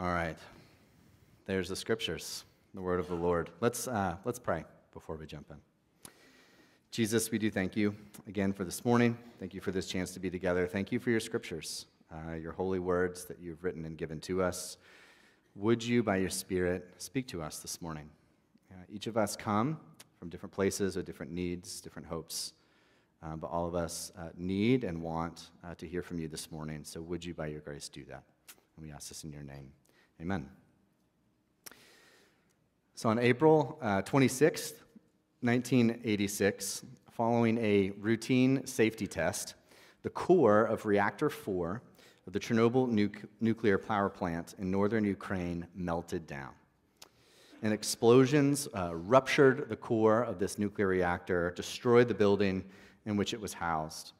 All right. There's the scriptures, the word of the Lord. Let's, uh, let's pray before we jump in. Jesus, we do thank you again for this morning. Thank you for this chance to be together. Thank you for your scriptures, uh, your holy words that you've written and given to us. Would you, by your Spirit, speak to us this morning? Uh, each of us come from different places with different needs, different hopes, uh, but all of us uh, need and want uh, to hear from you this morning. So would you, by your grace, do that? And we ask this in your name. Amen. So on April uh, 26th, 1986, following a routine safety test, the core of reactor 4 of the Chernobyl nu- nuclear power plant in northern Ukraine melted down. And explosions uh, ruptured the core of this nuclear reactor, destroyed the building in which it was housed.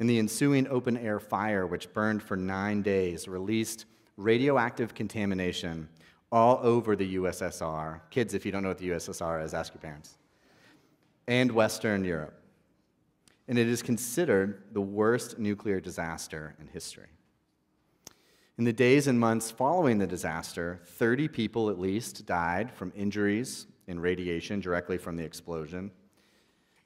And the ensuing open air fire, which burned for nine days, released radioactive contamination all over the USSR. Kids, if you don't know what the USSR is, ask your parents. And Western Europe. And it is considered the worst nuclear disaster in history. In the days and months following the disaster, 30 people at least died from injuries and radiation directly from the explosion.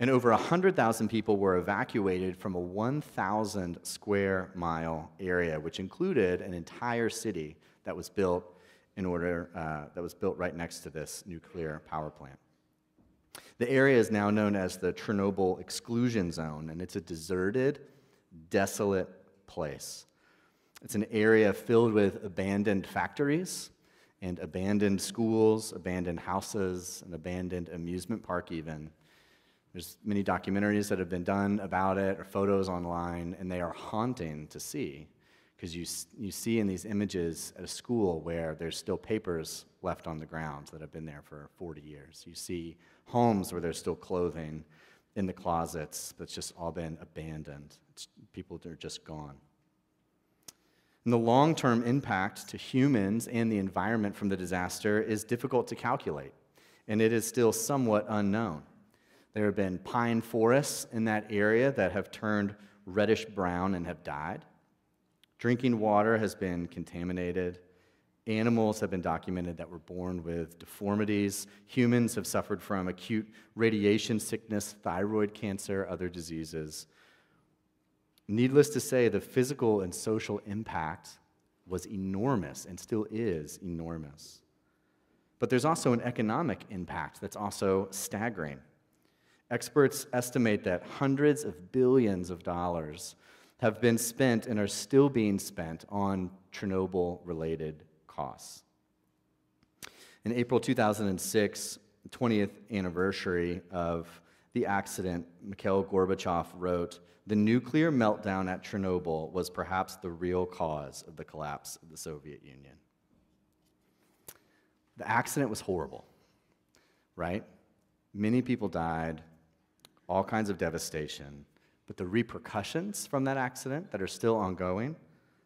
And over 100,000 people were evacuated from a 1,000 square mile area, which included an entire city that was built in order, uh, that was built right next to this nuclear power plant. The area is now known as the Chernobyl Exclusion Zone, and it's a deserted, desolate place. It's an area filled with abandoned factories and abandoned schools, abandoned houses, an abandoned amusement park, even. There's many documentaries that have been done about it or photos online, and they are haunting to see because you, you see in these images at a school where there's still papers left on the ground that have been there for 40 years. You see homes where there's still clothing in the closets that's just all been abandoned. It's, people are just gone. And the long term impact to humans and the environment from the disaster is difficult to calculate, and it is still somewhat unknown. There have been pine forests in that area that have turned reddish brown and have died. Drinking water has been contaminated. Animals have been documented that were born with deformities. Humans have suffered from acute radiation sickness, thyroid cancer, other diseases. Needless to say, the physical and social impact was enormous and still is enormous. But there's also an economic impact that's also staggering. Experts estimate that hundreds of billions of dollars have been spent and are still being spent on Chernobyl related costs. In April 2006, the 20th anniversary of the accident, Mikhail Gorbachev wrote, The nuclear meltdown at Chernobyl was perhaps the real cause of the collapse of the Soviet Union. The accident was horrible, right? Many people died, all kinds of devastation. But the repercussions from that accident that are still ongoing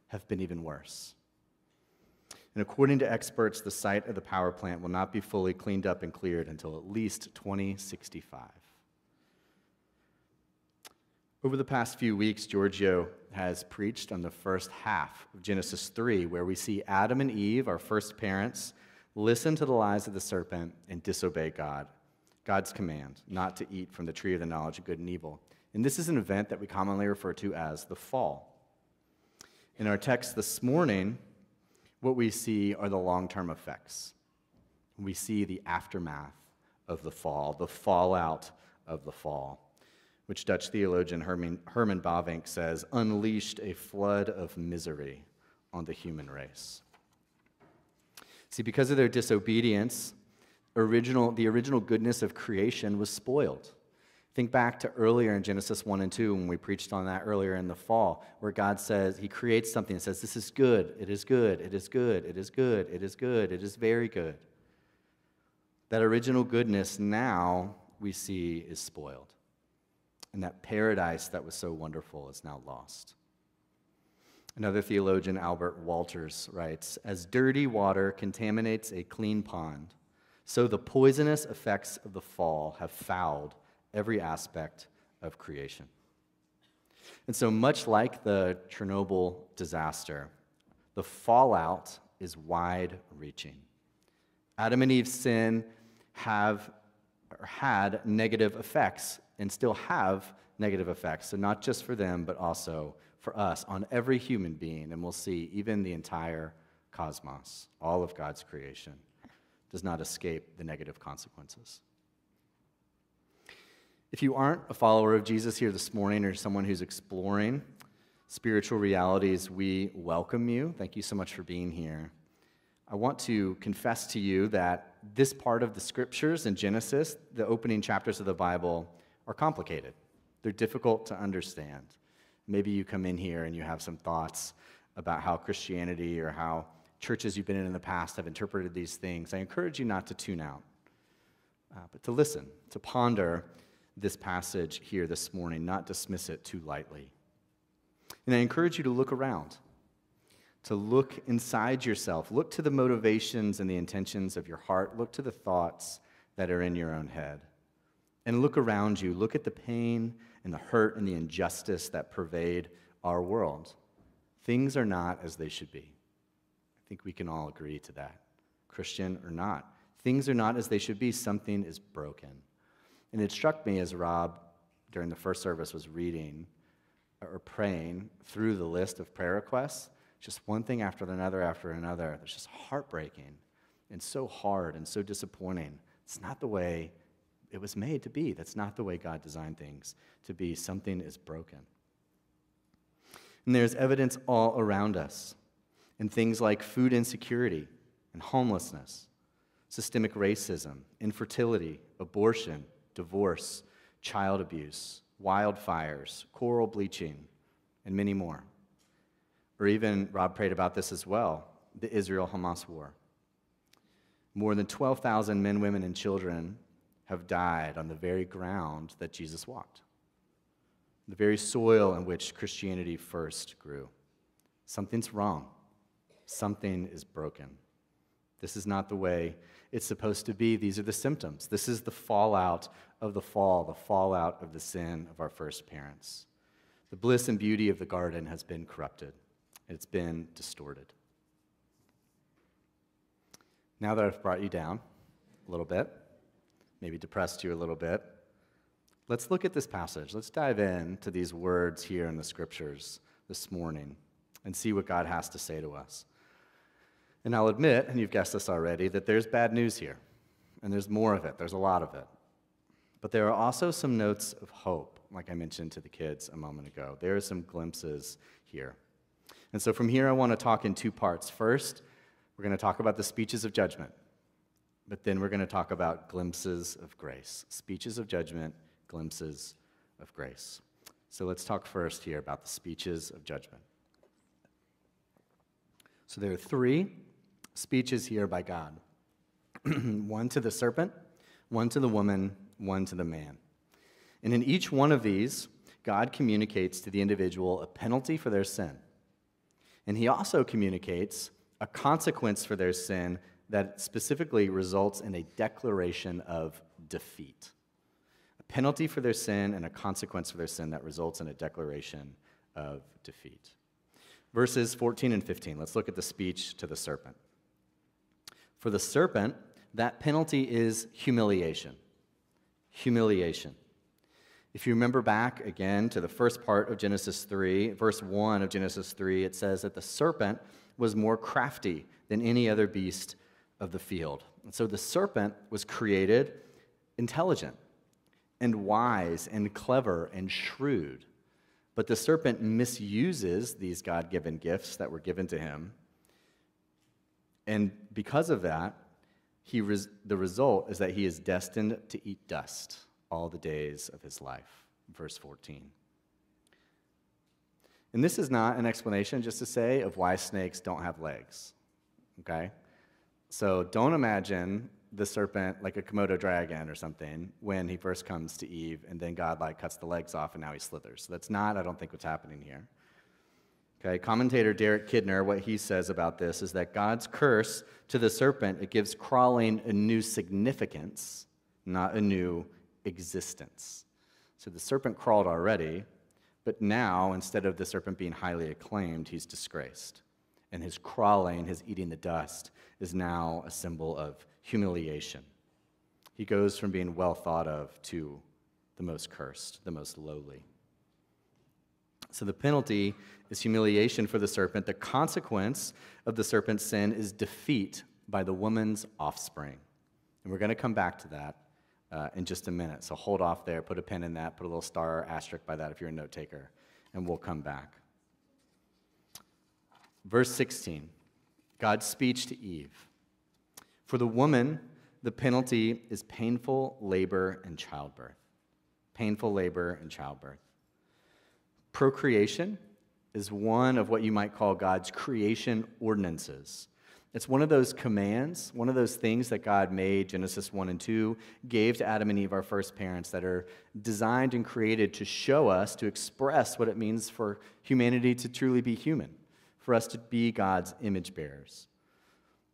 have been even worse. And according to experts, the site of the power plant will not be fully cleaned up and cleared until at least 2065. Over the past few weeks, Giorgio has preached on the first half of Genesis 3, where we see Adam and Eve, our first parents, listen to the lies of the serpent and disobey God, God's command not to eat from the tree of the knowledge of good and evil. And this is an event that we commonly refer to as the fall. In our text this morning, what we see are the long term effects. We see the aftermath of the fall, the fallout of the fall, which Dutch theologian Herman, Herman Bavinck says unleashed a flood of misery on the human race. See, because of their disobedience, original, the original goodness of creation was spoiled. Think back to earlier in Genesis 1 and 2 when we preached on that earlier in the fall, where God says, He creates something and says, This is good, it is good, it is good, it is good, it is good, it is very good. That original goodness now we see is spoiled. And that paradise that was so wonderful is now lost. Another theologian, Albert Wolters, writes As dirty water contaminates a clean pond, so the poisonous effects of the fall have fouled every aspect of creation. And so, much like the Chernobyl disaster, the fallout is wide reaching. Adam and Eve's sin have or had negative effects and still have negative effects. So, not just for them, but also for us on every human being. And we'll see even the entire cosmos, all of God's creation, does not escape the negative consequences. If you aren't a follower of Jesus here this morning or someone who's exploring spiritual realities, we welcome you. Thank you so much for being here. I want to confess to you that this part of the scriptures in Genesis, the opening chapters of the Bible, are complicated. They're difficult to understand. Maybe you come in here and you have some thoughts about how Christianity or how churches you've been in in the past have interpreted these things. I encourage you not to tune out, uh, but to listen, to ponder this passage here this morning, not dismiss it too lightly. And I encourage you to look around, to look inside yourself, look to the motivations and the intentions of your heart, look to the thoughts that are in your own head, and look around you. Look at the pain and the hurt and the injustice that pervade our world. Things are not as they should be. I think we can all agree to that, Christian or not. Things are not as they should be. Something is broken. And it struck me as Rob, during the first service, was reading or praying through the list of prayer requests, just one thing after another after another. It's just heartbreaking and so hard and so disappointing. It's not the way it was made to be. That's not the way God designed things to be. Something is broken. And there's evidence all around us in things like food insecurity and homelessness, systemic racism, infertility, abortion, divorce, child abuse, wildfires, coral bleaching, and many more. Or even, Rob prayed about this as well the Israel Hamas war. More than 12,000 men, women, and children have died on the very ground that Jesus walked, the very soil in which Christianity first grew. Something's wrong, something is broken. This is not the way it's supposed to be. These are the symptoms. This is the fallout of the fall, the fallout of the sin of our first parents. The bliss and beauty of the garden has been corrupted, it's been distorted. Now that I've brought you down a little bit, maybe depressed you a little bit, let's look at this passage. Let's dive in to these words here in the scriptures this morning and see what God has to say to us. And I'll admit, and you've guessed this already, that there's bad news here. And there's more of it, there's a lot of it. But there are also some notes of hope, like I mentioned to the kids a moment ago. There are some glimpses here. And so from here, I want to talk in two parts. First, we're going to talk about the speeches of judgment, but then we're going to talk about glimpses of grace. Speeches of judgment, glimpses of grace. So let's talk first here about the speeches of judgment. So there are three speeches here by God one to the serpent, one to the woman, one to the man. And in each one of these, God communicates to the individual a penalty for their sin. And he also communicates a consequence for their sin that specifically results in a declaration of defeat. A penalty for their sin and a consequence for their sin that results in a declaration of defeat. Verses 14 and 15, let's look at the speech to the serpent. For the serpent, that penalty is humiliation. Humiliation. If you remember back again to the first part of Genesis 3, verse 1 of Genesis 3, it says that the serpent was more crafty than any other beast of the field. And so the serpent was created intelligent and wise and clever and shrewd. But the serpent misuses these God given gifts that were given to him and because of that, he res- the result is that he is destined to eat dust all the days of his life. Verse 14. And this is not an explanation, just to say, of why snakes don't have legs. Okay? So don't imagine the serpent like a Komodo dragon or something when he first comes to Eve and then God like cuts the legs off and now he slithers. So that's not, I don't think, what's happening here. Okay, commentator Derek Kidner, what he says about this is that God's curse to the serpent, it gives crawling a new significance, not a new existence. So the serpent crawled already, but now, instead of the serpent being highly acclaimed, he's disgraced. and his crawling, his eating the dust, is now a symbol of humiliation. He goes from being well thought of to the most cursed, the most lowly. So the penalty is humiliation for the serpent. The consequence of the serpent's sin is defeat by the woman's offspring. And we're going to come back to that uh, in just a minute. So hold off there, put a pin in that, put a little star asterisk by that if you're a note taker, and we'll come back. Verse 16 God's speech to Eve. For the woman, the penalty is painful labor and childbirth. Painful labor and childbirth. Procreation is one of what you might call God's creation ordinances. It's one of those commands, one of those things that God made, Genesis 1 and 2, gave to Adam and Eve, our first parents, that are designed and created to show us, to express what it means for humanity to truly be human, for us to be God's image bearers.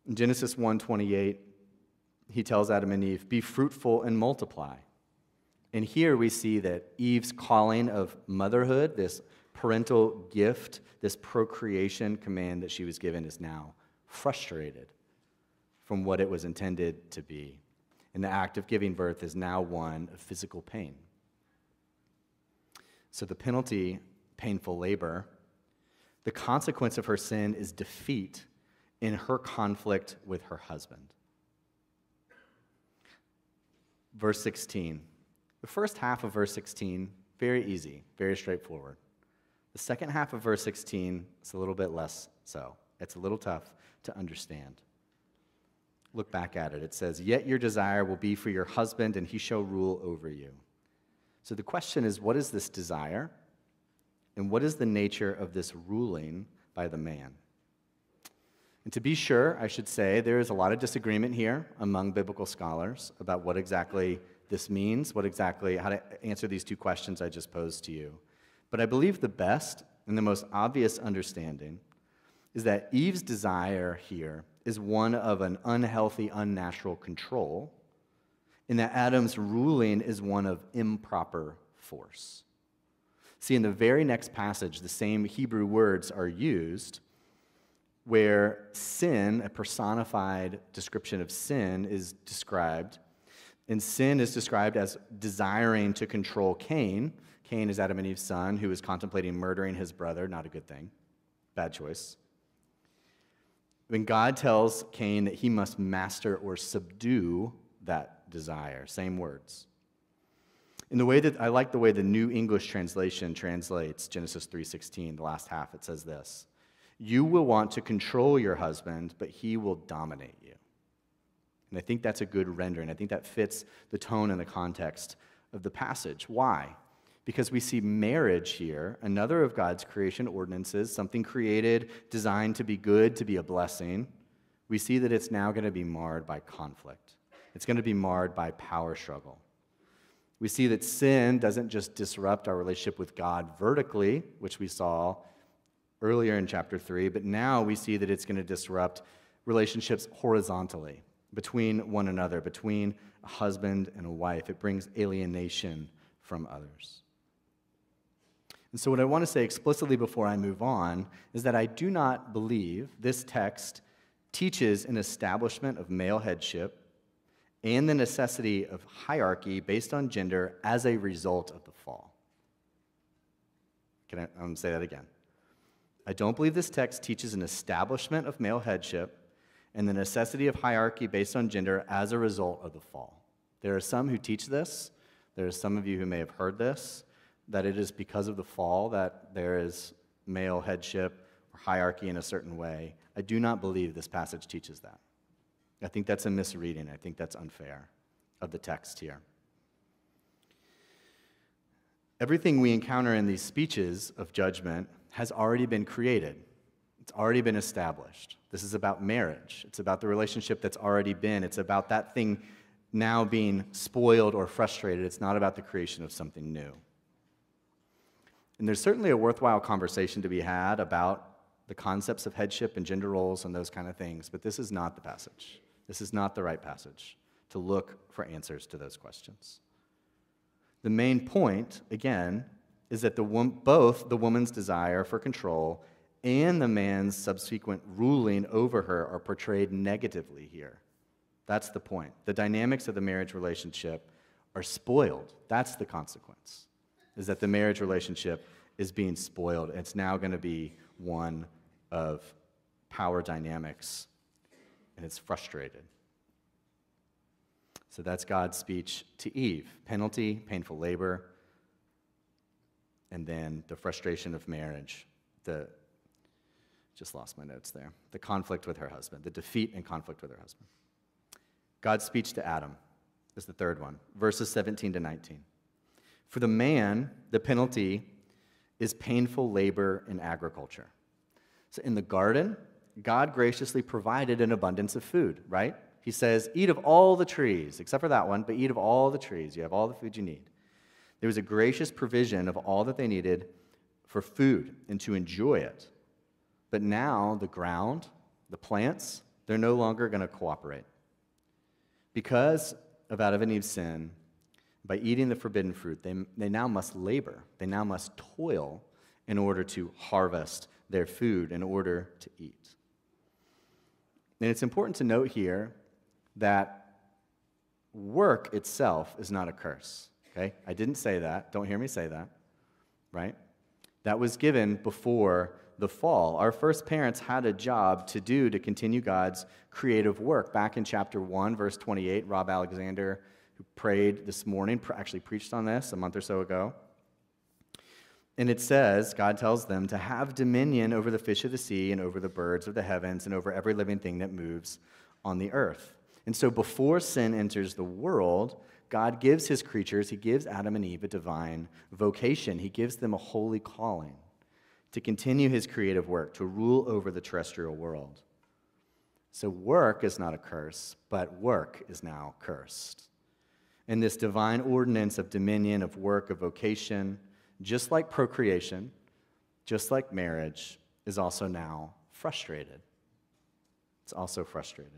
In Genesis 1:28, he tells Adam and Eve, "Be fruitful and multiply." And here we see that Eve's calling of motherhood, this parental gift, this procreation command that she was given, is now frustrated from what it was intended to be. And the act of giving birth is now one of physical pain. So the penalty, painful labor, the consequence of her sin is defeat in her conflict with her husband. Verse 16. The first half of verse 16, very easy, very straightforward. The second half of verse 16 is a little bit less so. It's a little tough to understand. Look back at it. It says, Yet your desire will be for your husband, and he shall rule over you. So the question is, what is this desire? And what is the nature of this ruling by the man? And to be sure, I should say, there is a lot of disagreement here among biblical scholars about what exactly this means, what exactly, how to answer these two questions I just posed to you. But I believe the best and the most obvious understanding is that Eve's desire here is one of an unhealthy, unnatural control, and that Adam's ruling is one of improper force. See, in the very next passage, the same Hebrew words are used where sin, a personified description of sin, is described. And sin is described as desiring to control Cain. Cain is Adam and Eve's son who is contemplating murdering his brother. Not a good thing. Bad choice when God tells Cain that he must master or subdue that desire, same words. In the way that I like the way the New English translation translates Genesis 3:16, the last half, it says this. You will want to control your husband, but he will dominate you. And I think that's a good rendering. I think that fits the tone and the context of the passage. Why? Because we see marriage here, another of God's creation ordinances, something created, designed to be good, to be a blessing. We see that it's now going to be marred by conflict. It's going to be marred by power struggle. We see that sin doesn't just disrupt our relationship with God vertically, which we saw earlier in chapter 3, but now we see that it's going to disrupt relationships horizontally between one another, between a husband and a wife. It brings alienation from others. And so, what I want to say explicitly before I move on is that I do not believe this text teaches an establishment of male headship and the necessity of hierarchy based on gender as a result of the fall. Can I, I'm say that again. I don't believe this text teaches an establishment of male headship and the necessity of hierarchy based on gender as a result of the fall. There are some who teach this. There are some of you who may have heard this that it is because of the fall that there is male headship or hierarchy in a certain way. I do not believe this passage teaches that. I think that's a misreading. I think that's unfair of the text here. Everything we encounter in these speeches of judgment has already been created. It's already been established. This is about marriage. It's about the relationship that's already been. It's about that thing now being spoiled or frustrated. It's not about the creation of something new. And there's certainly a worthwhile conversation to be had about the concepts of headship and gender roles and those kind of things, but this is not the passage. This is not the right passage to look for answers to those questions. The main point, again, is that the both the woman's desire for control and the man's subsequent ruling over her are portrayed negatively here. That's the point. The dynamics of the marriage relationship are spoiled. That's the consequence, is that the marriage relationship is being spoiled. It's now going to be one of power dynamics, and it's frustrated. So that's God's speech to Eve penalty, painful labor, and then the frustration of marriage, the just lost my notes there. The conflict with her husband, the defeat and conflict with her husband. God's speech to Adam is the third one, verses 17 to 19. For the man, the penalty is painful labor in agriculture. So in the garden, God graciously provided an abundance of food, right? He says, Eat of all the trees, except for that one, but eat of all the trees. You have all the food you need. There was a gracious provision of all that they needed for food and to enjoy it. But now the ground, the plants, they're no longer going to cooperate. Because of Adam and Eve's sin, by eating the forbidden fruit, they, they now must labor. They now must toil in order to harvest their food, in order to eat. And it's important to note here that work itself is not a curse. Okay? I didn't say that. Don't hear me say that. Right? That was given before the fall. Our first parents had a job to do to continue God's creative work. Back in chapter 1, verse 28, Rob Alexander, who prayed this morning, actually preached on this a month or so ago. And it says, God tells them to have dominion over the fish of the sea and over the birds of the heavens and over every living thing that moves on the earth. And so before sin enters the world, God gives his creatures, he gives Adam and Eve a divine vocation. He gives them a holy calling to continue his creative work, to rule over the terrestrial world. So work is not a curse, but work is now cursed. And this divine ordinance of dominion, of work, of vocation, just like procreation, just like marriage, is also now frustrated. It's also frustrated.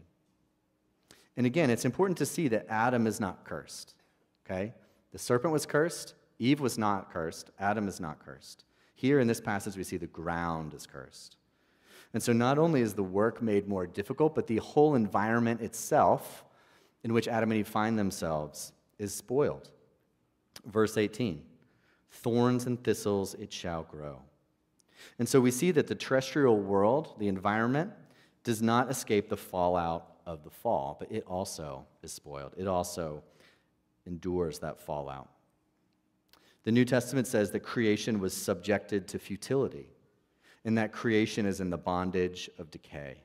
And again, it's important to see that Adam is not cursed. Okay? The serpent was cursed, Eve was not cursed, Adam is not cursed. Here in this passage, we see the ground is cursed. And so not only is the work made more difficult, but the whole environment itself in which Adam and Eve find themselves is spoiled. Verse 18 Thorns and thistles it shall grow. And so we see that the terrestrial world, the environment, does not escape the fallout of the fall, but it also is spoiled. It also endures that fallout. The New Testament says that creation was subjected to futility, and that creation is in the bondage of decay.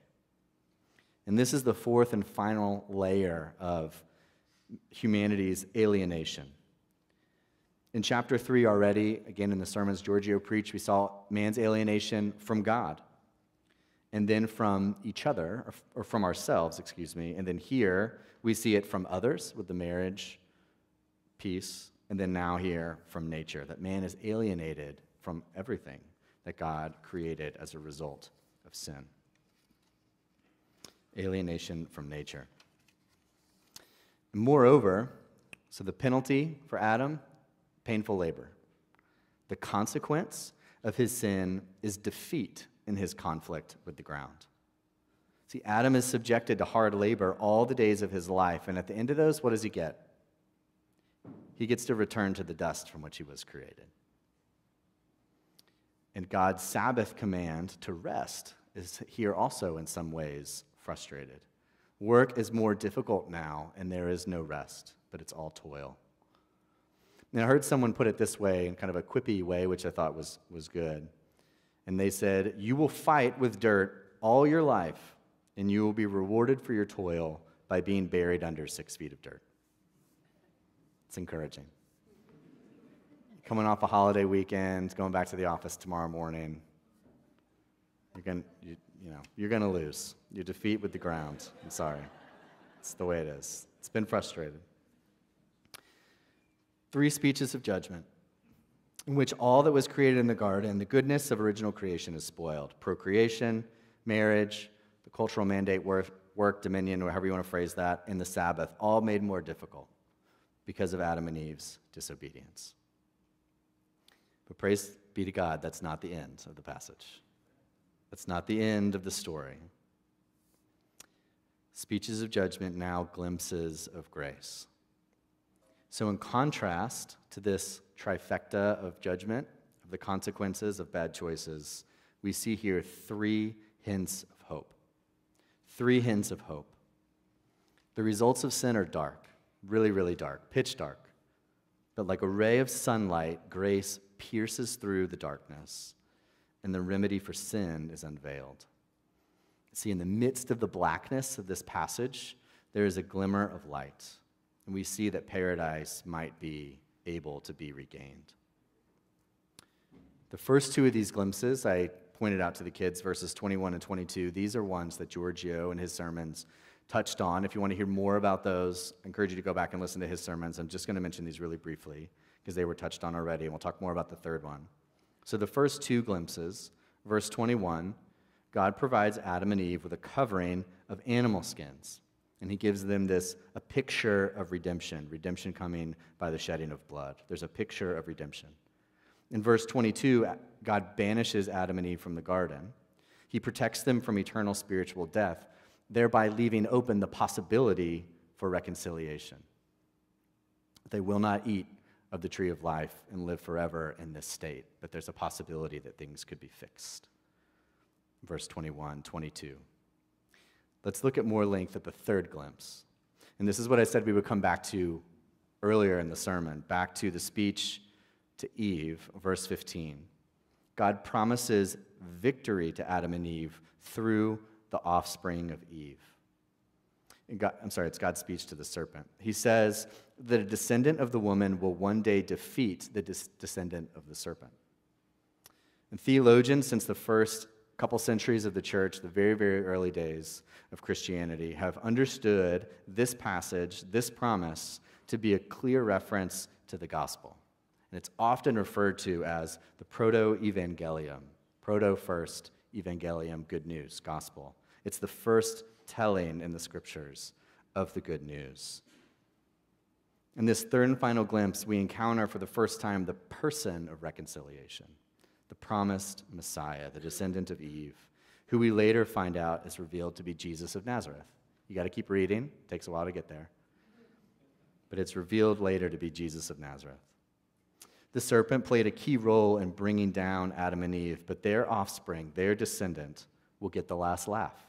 And this is the fourth and final layer of humanity's alienation. In chapter 3 already, again in the sermons Giorgio preached, we saw man's alienation from God and then from each other, or, from ourselves, excuse me. And then here, we see it from others with the marriage piece, and then now here from nature, that man is alienated from everything that God created as a result of sin. Alienation from nature. Moreover, so the penalty for Adam, painful labor. The consequence of his sin is defeat in his conflict with the ground. See, Adam is subjected to hard labor all the days of his life, and at the end of those, what does he get? He gets to return to the dust from which he was created. And God's Sabbath command to rest is here also, in some ways, frustrated. Work is more difficult now, and there is no rest, but it's all toil. I heard someone put it this way, in kind of a quippy way, which I thought was, was good. And they said, You will fight with dirt all your life, and you will be rewarded for your toil by being buried under six feet of dirt. It's encouraging. Coming off a holiday weekend, going back to the office tomorrow morning, you're going you know, you're going to lose. You defeat with the ground. I'm sorry. It's the way it is. It's been frustrated. Three speeches of judgment in which all that was created in the garden, the goodness of original creation, is spoiled procreation, marriage, the cultural mandate, work, work, dominion, however you want to phrase that, and the Sabbath, all made more difficult because of Adam and Eve's disobedience. But praise be to God, that's not the end of the passage. That's not the end of the story. Speeches of judgment, now glimpses of grace. So, in contrast to this trifecta of judgment, of the consequences of bad choices, we see here three hints of hope. Three hints of hope. The results of sin are dark, really, really dark, pitch dark. But like a ray of sunlight, grace pierces through the darkness, and the remedy for sin is unveiled. See, in the midst of the blackness of this passage, there is a glimmer of light, and we see that paradise might be able to be regained. The first two of these glimpses I pointed out to the kids, verses 21 and 22, these are ones that Giorgio in his sermons touched on. If you want to hear more about those, I encourage you to go back and listen to his sermons. I'm just going to mention these really briefly because they were touched on already, and we'll talk more about the third one. So, the first two glimpses, verse 21, God provides Adam and Eve with a covering of animal skins. And he gives them this a picture of redemption, redemption coming by the shedding of blood. There's a picture of redemption. In verse 22, God banishes Adam and Eve from the garden. He protects them from eternal spiritual death, thereby leaving open the possibility for reconciliation. They will not eat of the tree of life and live forever in this state, but there's a possibility that things could be fixed. Verse 21, 22. Let's look at more length at the third glimpse. And this is what I said we would come back to earlier in the sermon, back to the speech to Eve, verse 15. God promises victory to Adam and Eve through the offspring of Eve. God, I'm sorry, it's God's speech to the serpent. He says that a descendant of the woman will one day defeat the descendant of the serpent. And theologians, since the first couple centuries of the church, the very, very early days of Christianity, have understood this passage, this promise, to be a clear reference to the gospel. And it's often referred to as the proto evangelium, proto first evangelium, good news, gospel. It's the first telling in the scriptures of the good news. In this third and final glimpse, we encounter for the first time the person of reconciliation, the promised Messiah, the descendant of Eve, who we later find out is revealed to be Jesus of Nazareth. You got to keep reading, it takes a while to get there. But it's revealed later to be Jesus of Nazareth. The serpent played a key role in bringing down Adam and Eve, but their offspring, their descendant, will get the last laugh.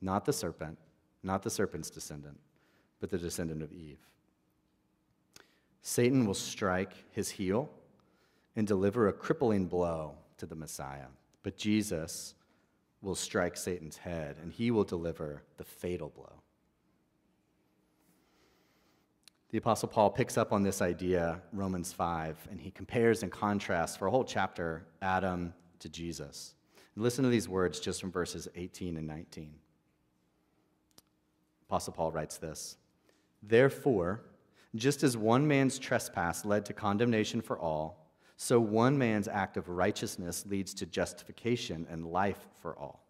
Not the serpent, not the serpent's descendant, but the descendant of Eve. Satan will strike his heel and deliver a crippling blow to the Messiah, but Jesus will strike Satan's head and he will deliver the fatal blow. The Apostle Paul picks up on this idea, Romans 5, and he compares and contrasts for a whole chapter Adam to Jesus. And listen to these words just from verses 18 and 19. Apostle Paul writes this Therefore, just as one man's trespass led to condemnation for all, so one man's act of righteousness leads to justification and life for all.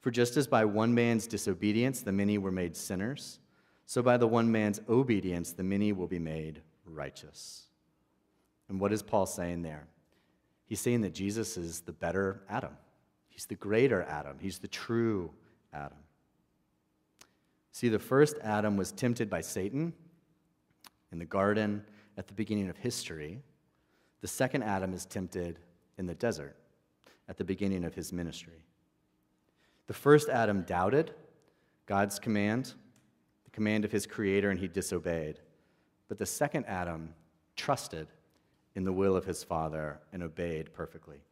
For just as by one man's disobedience the many were made sinners, so by the one man's obedience, the many will be made righteous. And what is Paul saying there? He's saying that Jesus is the better Adam. He's the greater Adam. He's the true Adam. See, the first Adam was tempted by Satan in the garden at the beginning of history. The second Adam is tempted in the desert at the beginning of his ministry. The first Adam doubted God's command the command of his creator and he disobeyed. But the second Adam trusted in the will of his father and obeyed perfectly.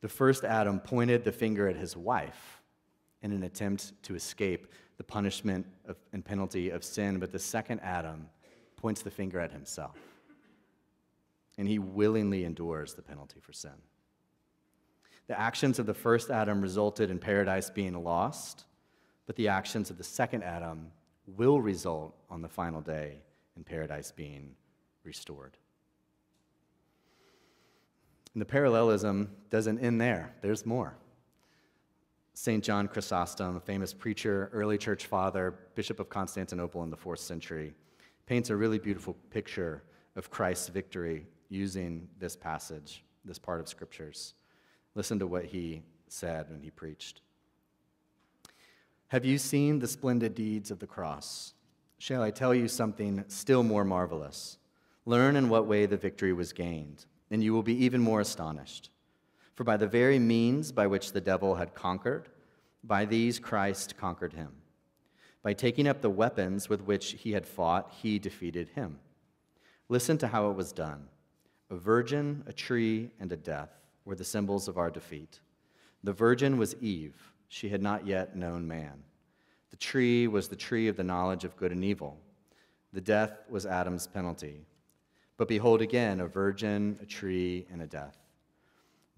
The first Adam pointed the finger at his wife in an attempt to escape the punishment of, and penalty of sin, but the second Adam points the finger at himself. And he willingly endures the penalty for sin. The actions of the first Adam resulted in paradise being lost, but the actions of the second Adam will result on the final day in paradise being restored. And the parallelism doesn't end there, there's more. St. John Chrysostom, a famous preacher, early church father, Bishop of Constantinople in the fourth century, paints a really beautiful picture of Christ's victory using this passage, this part of scriptures. Listen to what he said when he preached. Have you seen the splendid deeds of the cross? Shall I tell you something still more marvelous? Learn in what way the victory was gained, and you will be even more astonished. For by the very means by which the devil had conquered, by these Christ conquered him. By taking up the weapons with which he had fought, he defeated him. Listen to how it was done. A virgin, a tree, and a death were the symbols of our defeat. The virgin was Eve she had not yet known man. The tree was the tree of the knowledge of good and evil. The death was Adam's penalty. But behold, again, a virgin, a tree, and a death.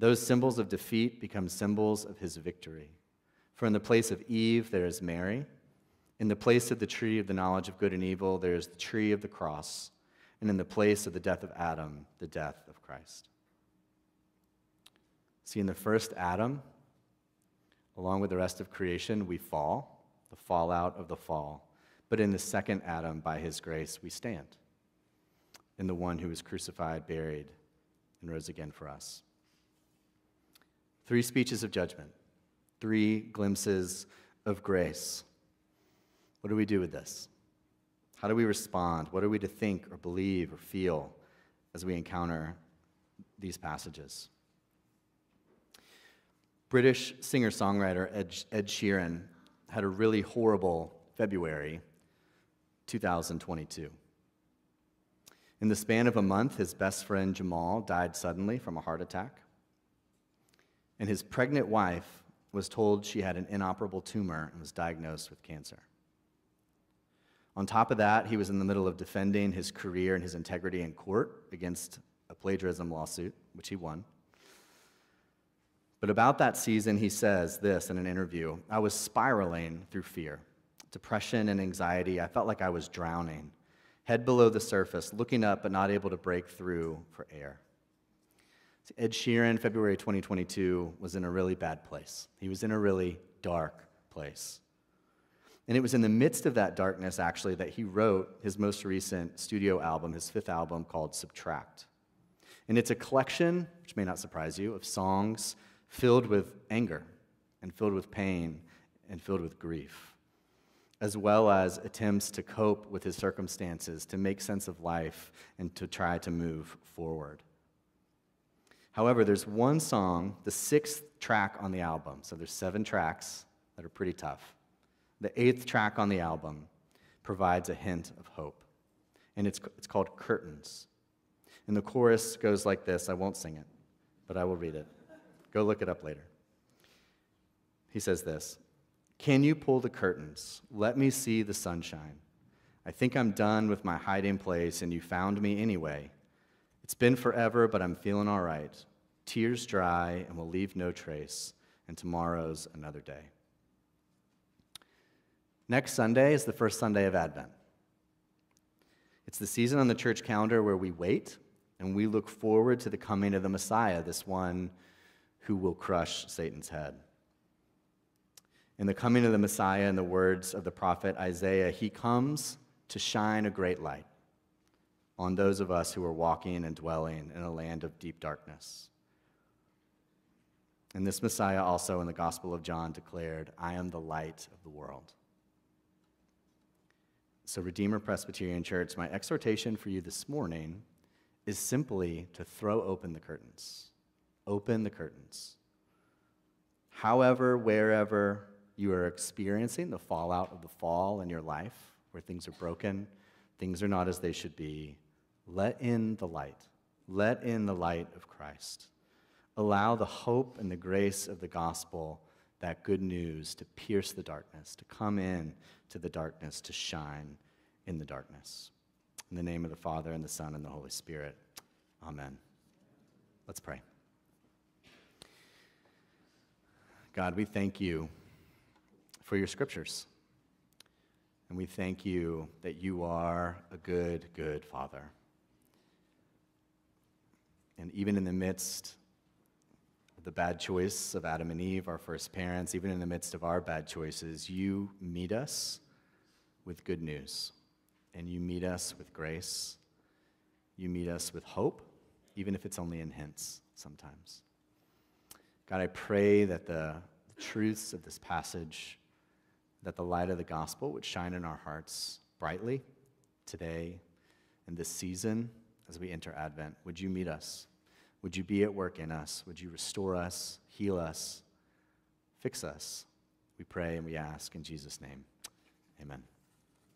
Those symbols of defeat become symbols of his victory. For in the place of Eve, there is Mary. In the place of the tree of the knowledge of good and evil, there is the tree of the cross. And in the place of the death of Adam, the death of Christ. See, in the first Adam, along with the rest of creation, we fall, the fallout of the fall. But in the second Adam, by his grace, we stand in the one who was crucified, buried, and rose again for us. Three speeches of judgment, three glimpses of grace. What do we do with this? How do we respond? What are we to think or believe or feel as we encounter these passages? British singer songwriter Ed, Ed Sheeran had a really horrible February 2022. In the span of a month, his best friend Jamal died suddenly from a heart attack. And his pregnant wife was told she had an inoperable tumor and was diagnosed with cancer. On top of that, he was in the middle of defending his career and his integrity in court against a plagiarism lawsuit, which he won. But about that season, he says this in an interview I was spiraling through fear, depression, and anxiety. I felt like I was drowning, head below the surface, looking up but not able to break through for air. Ed Sheeran, February 2022, was in a really bad place. He was in a really dark place. And it was in the midst of that darkness, actually, that he wrote his most recent studio album, his fifth album called Subtract. And it's a collection, which may not surprise you, of songs filled with anger and filled with pain and filled with grief, as well as attempts to cope with his circumstances, to make sense of life, and to try to move forward. However, there's one song, the sixth track on the album, so there's seven tracks that are pretty tough. The eighth track on the album provides a hint of hope, and it's, it's called Curtains. And the chorus goes like this I won't sing it, but I will read it. Go look it up later. He says this Can you pull the curtains? Let me see the sunshine. I think I'm done with my hiding place, and you found me anyway. It's been forever, but I'm feeling all right. Tears dry and will leave no trace, and tomorrow's another day. Next Sunday is the first Sunday of Advent. It's the season on the church calendar where we wait and we look forward to the coming of the Messiah, this one who will crush Satan's head. In the coming of the Messiah, in the words of the prophet Isaiah, he comes to shine a great light on those of us who are walking and dwelling in a land of deep darkness. And this Messiah also in the Gospel of John declared, I am the light of the world. So, Redeemer Presbyterian Church, my exhortation for you this morning is simply to throw open the curtains open the curtains. However, wherever you are experiencing the fallout of the fall in your life, where things are broken, things are not as they should be, let in the light. Let in the light of Christ. Allow the hope and the grace of the gospel, that good news, to pierce the darkness, to come in to the darkness, to shine in the darkness. In the name of the Father, and the Son, and the Holy Spirit. Amen. Let's pray. God, we thank you for your scriptures. And we thank you that you are a good, good Father. And even in the midst the bad choice of Adam and Eve, our first parents, even in the midst of our bad choices, you meet us with good news. And you meet us with grace. You meet us with hope, even if it's only in hints sometimes. God, I pray that the, the truths of this passage, that the light of the gospel would shine in our hearts brightly today in this season as we enter Advent. Would you meet us? Would you be at work in us? Would you restore us, heal us, fix us? We pray and we ask in Jesus' name. Amen.